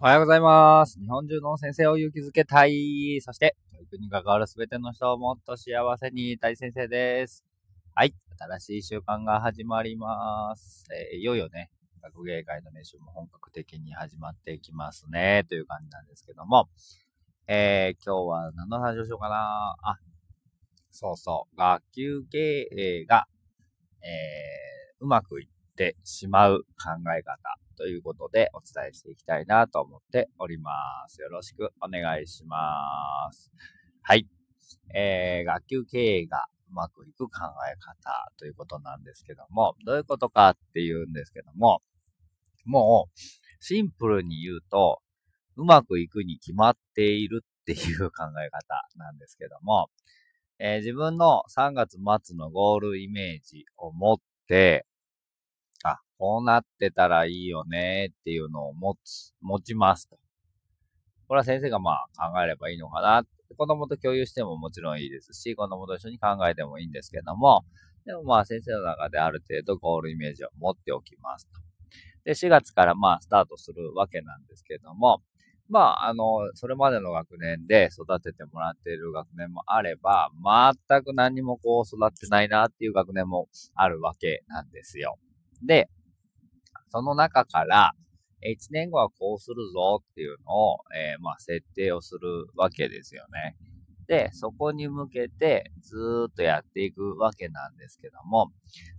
おはようございます。日本中の先生を勇気づけたい。そして、教育に関わるすべての人をもっと幸せにいたい先生です。はい。新しい習慣が始まります。えー、いよいよね、学芸会の練習も本格的に始まっていきますね。という感じなんですけども、えー、今日は何の話をしようかなあ、そうそう。学級経営が、えー、うまくいってしまう考え方ということでお伝えしていきたいなと思っております。よろしくお願いします。はい。えー、学級経営がうまくいく考え方ということなんですけども、どういうことかっていうんですけども、もう、シンプルに言うと、うまくいくに決まっているっていう考え方なんですけども、えー、自分の3月末のゴールイメージを持って、こうなってたらいいよねっていうのを持つ、持ちますと。これは先生がまあ考えればいいのかな。子供と共有してももちろんいいですし、子供と一緒に考えてもいいんですけども、でもまあ先生の中である程度ゴールイメージを持っておきますと。で、4月からまあスタートするわけなんですけども、まあ、あの、それまでの学年で育ててもらっている学年もあれば、全く何もこう育ってないなっていう学年もあるわけなんですよ。で、その中から、1年後はこうするぞっていうのを、えー、まあ、設定をするわけですよね。で、そこに向けてずーっとやっていくわけなんですけども、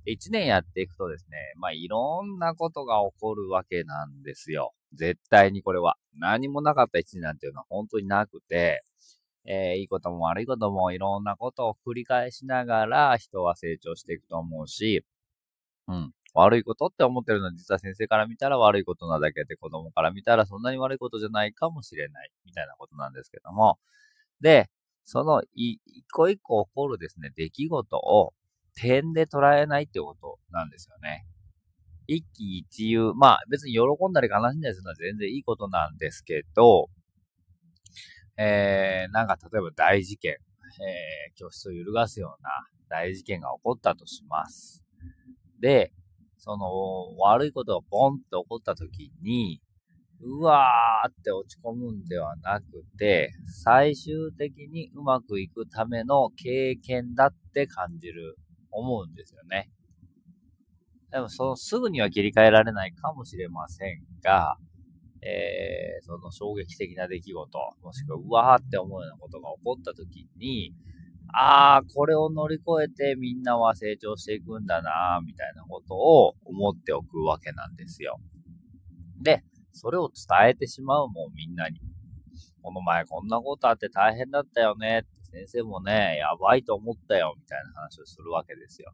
1年やっていくとですね、まあ、いろんなことが起こるわけなんですよ。絶対にこれは。何もなかった1年なんていうのは本当になくて、えー、いいことも悪いこともいろんなことを繰り返しながら人は成長していくと思うし、うん。悪いことって思ってるのは実は先生から見たら悪いことなだけで子供から見たらそんなに悪いことじゃないかもしれないみたいなことなんですけども。で、その一個一個起こるですね、出来事を点で捉えないってことなんですよね。一喜一憂。まあ別に喜んだり悲しんだりするのは全然いいことなんですけど、えー、なんか例えば大事件、えー、教室を揺るがすような大事件が起こったとします。で、その、悪いことがボンって起こった時に、うわーって落ち込むんではなくて、最終的にうまくいくための経験だって感じる、思うんですよね。でも、そのすぐには切り替えられないかもしれませんが、えー、その衝撃的な出来事、もしくはうわーって思うようなことが起こった時に、ああ、これを乗り越えてみんなは成長していくんだな、みたいなことを思っておくわけなんですよ。で、それを伝えてしまうもん、みんなに。この前こんなことあって大変だったよね。先生もね、やばいと思ったよ、みたいな話をするわけですよ。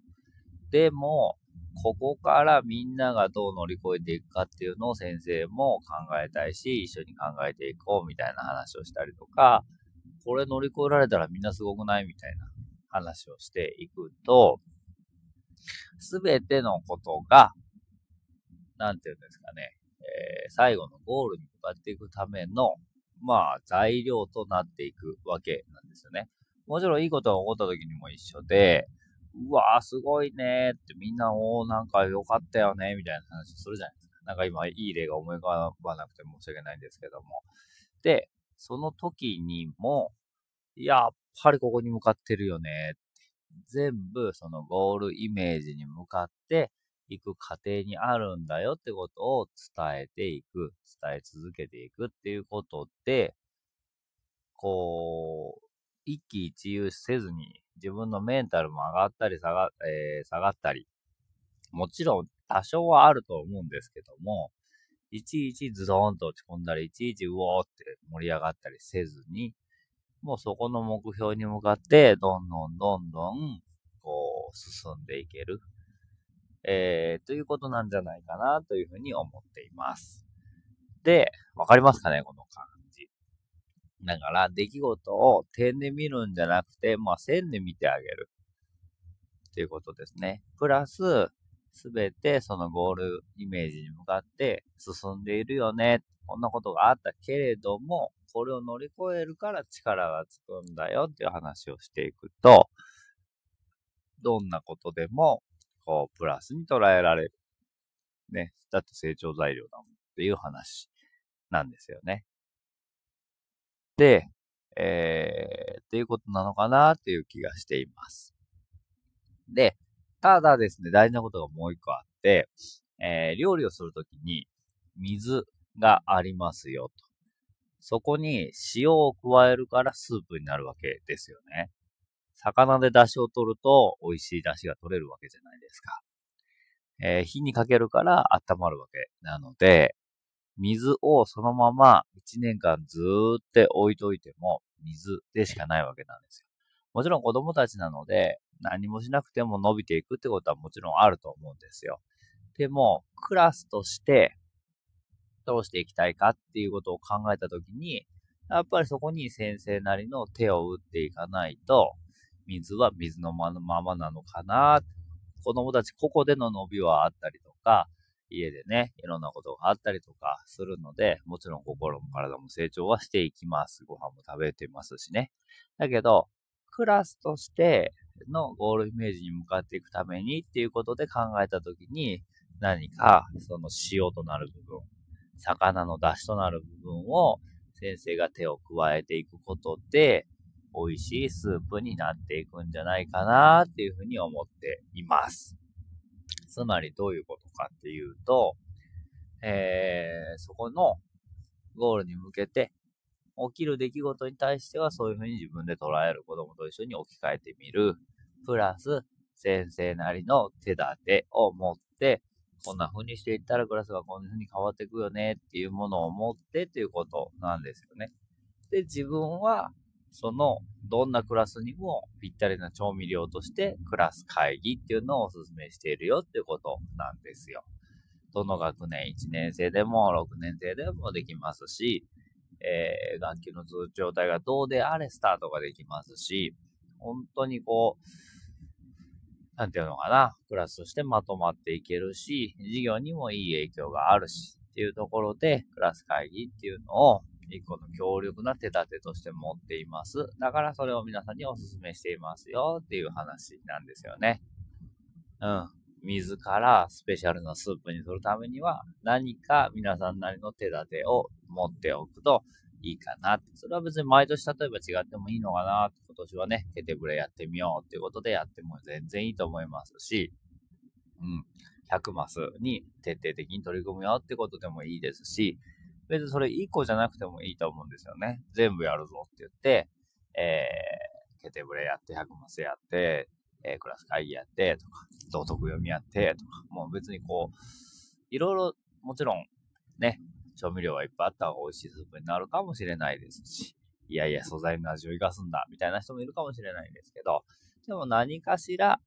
でも、ここからみんながどう乗り越えていくかっていうのを先生も考えたいし、一緒に考えていこうみたいな話をしたりとか、これ乗り越えられたらみんなすごくないみたいな話をしていくと、すべてのことが、なんていうんですかね、えー、最後のゴールに向かっていくための、まあ、材料となっていくわけなんですよね。もちろんいいことが起こった時にも一緒で、うわーすごいねってみんな、おーなんか良かったよねみたいな話するじゃないですか。なんか今いい例が思い浮かばなくて申し訳ないんですけども。で、その時にも、やっぱりここに向かってるよね。全部そのゴールイメージに向かっていく過程にあるんだよってことを伝えていく、伝え続けていくっていうことで、こう、一喜一憂せずに自分のメンタルも上がったり下が,、えー、下がったり、もちろん多少はあると思うんですけども、いちいちズドーンと落ち込んだり、いちいちうおーって盛り上がったりせずに、もうそこの目標に向かって、どんどんどんどん、こう、進んでいける。えー、ということなんじゃないかな、というふうに思っています。で、わかりますかね、この感じ。だから、出来事を点で見るんじゃなくて、まあ、線で見てあげる。ということですね。プラス、すべてそのゴールイメージに向かって進んでいるよね。こんなことがあったけれども、これを乗り越えるから力がつくんだよっていう話をしていくと、どんなことでも、こう、プラスに捉えられる。ね。だって成長材料だもんっていう話なんですよね。で、えー、っていうことなのかなっていう気がしています。で、ただですね、大事なことがもう一個あって、えー、料理をするときに水がありますよと。そこに塩を加えるからスープになるわけですよね。魚で出汁を取ると美味しい出汁が取れるわけじゃないですか。えー、火にかけるから温まるわけなので、水をそのまま1年間ずーって置いといても水でしかないわけなんですよ。もちろん子供たちなので何もしなくても伸びていくってことはもちろんあると思うんですよ。でも、クラスとしてどうしていきたいかっていうことを考えたときに、やっぱりそこに先生なりの手を打っていかないと、水は水のままなのかな。子供たちここでの伸びはあったりとか、家でね、いろんなことがあったりとかするので、もちろん心も体も成長はしていきます。ご飯も食べてますしね。だけど、クラスとしてのゴールイメージに向かっていくためにっていうことで考えたときに、何かその塩となる部分、魚の出汁となる部分を先生が手を加えていくことで、美味しいスープになっていくんじゃないかなっていうふうに思っています。つまりどういうことかっていうと、えー、そこのゴールに向けて起きる出来事に対してはそういうふうに自分で捉える子供と一緒に置き換えてみる。プラス先生なりの手立てを持ってこんな風にしていったらクラスがこんな風に変わっていくよねっていうものを持ってっていうことなんですよね。で、自分はその、どんなクラスにもぴったりな調味料としてクラス会議っていうのをお勧めしているよっていうことなんですよ。どの学年1年生でも6年生でもできますし、えー、学級の通帳体がどうであれスタートができますし、本当にこう、なんていうのかな、クラスとしてまとまっていけるし、授業にもいい影響があるし、っていうところで、クラス会議っていうのを一個の強力な手立てとして持っています。だからそれを皆さんにお勧めしていますよっていう話なんですよね。うん。水からスペシャルなスープにするためには何か皆さんなりの手立てを持っておくといいかな。それは別に毎年例えば違ってもいいのかな。今年はね、ケテブレやってみようっていうことでやっても全然いいと思いますし、うん。100マスに徹底的に取り組むよってことでもいいですし、別にそれ1個じゃなくてもいいと思うんですよね。全部やるぞって言って、えー、ケテブレやって、100マスやって、えー、クラス会議やって、とか、道徳読みやって、とか、もう別にこう、いろいろ、もちろん、ね、調味料はいっぱいあった方が美味しいスープになるかもしれないですし、いやいや、素材の味を生かすんだ、みたいな人もいるかもしれないんですけど、でも何かしら、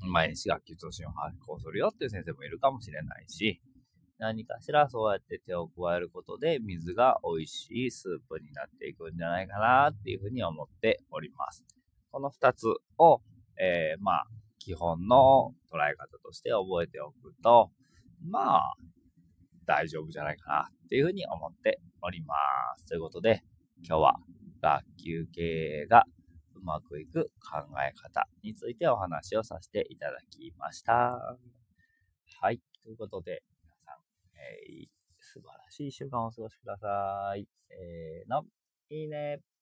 毎日学級通信を発行するよっていう先生もいるかもしれないし、何かしらそうやって手を加えることで水が美味しいスープになっていくんじゃないかなっていうふうに思っております。この二つを、えー、まあ、基本の捉え方として覚えておくと、まあ、大丈夫じゃないかなっていうふうに思っております。ということで、今日は学級経営がうまくいく考え方についてお話をさせていただきました。はい。ということで、皆さんえー、素晴らしい週間をお過ごしください。せーの、いいね。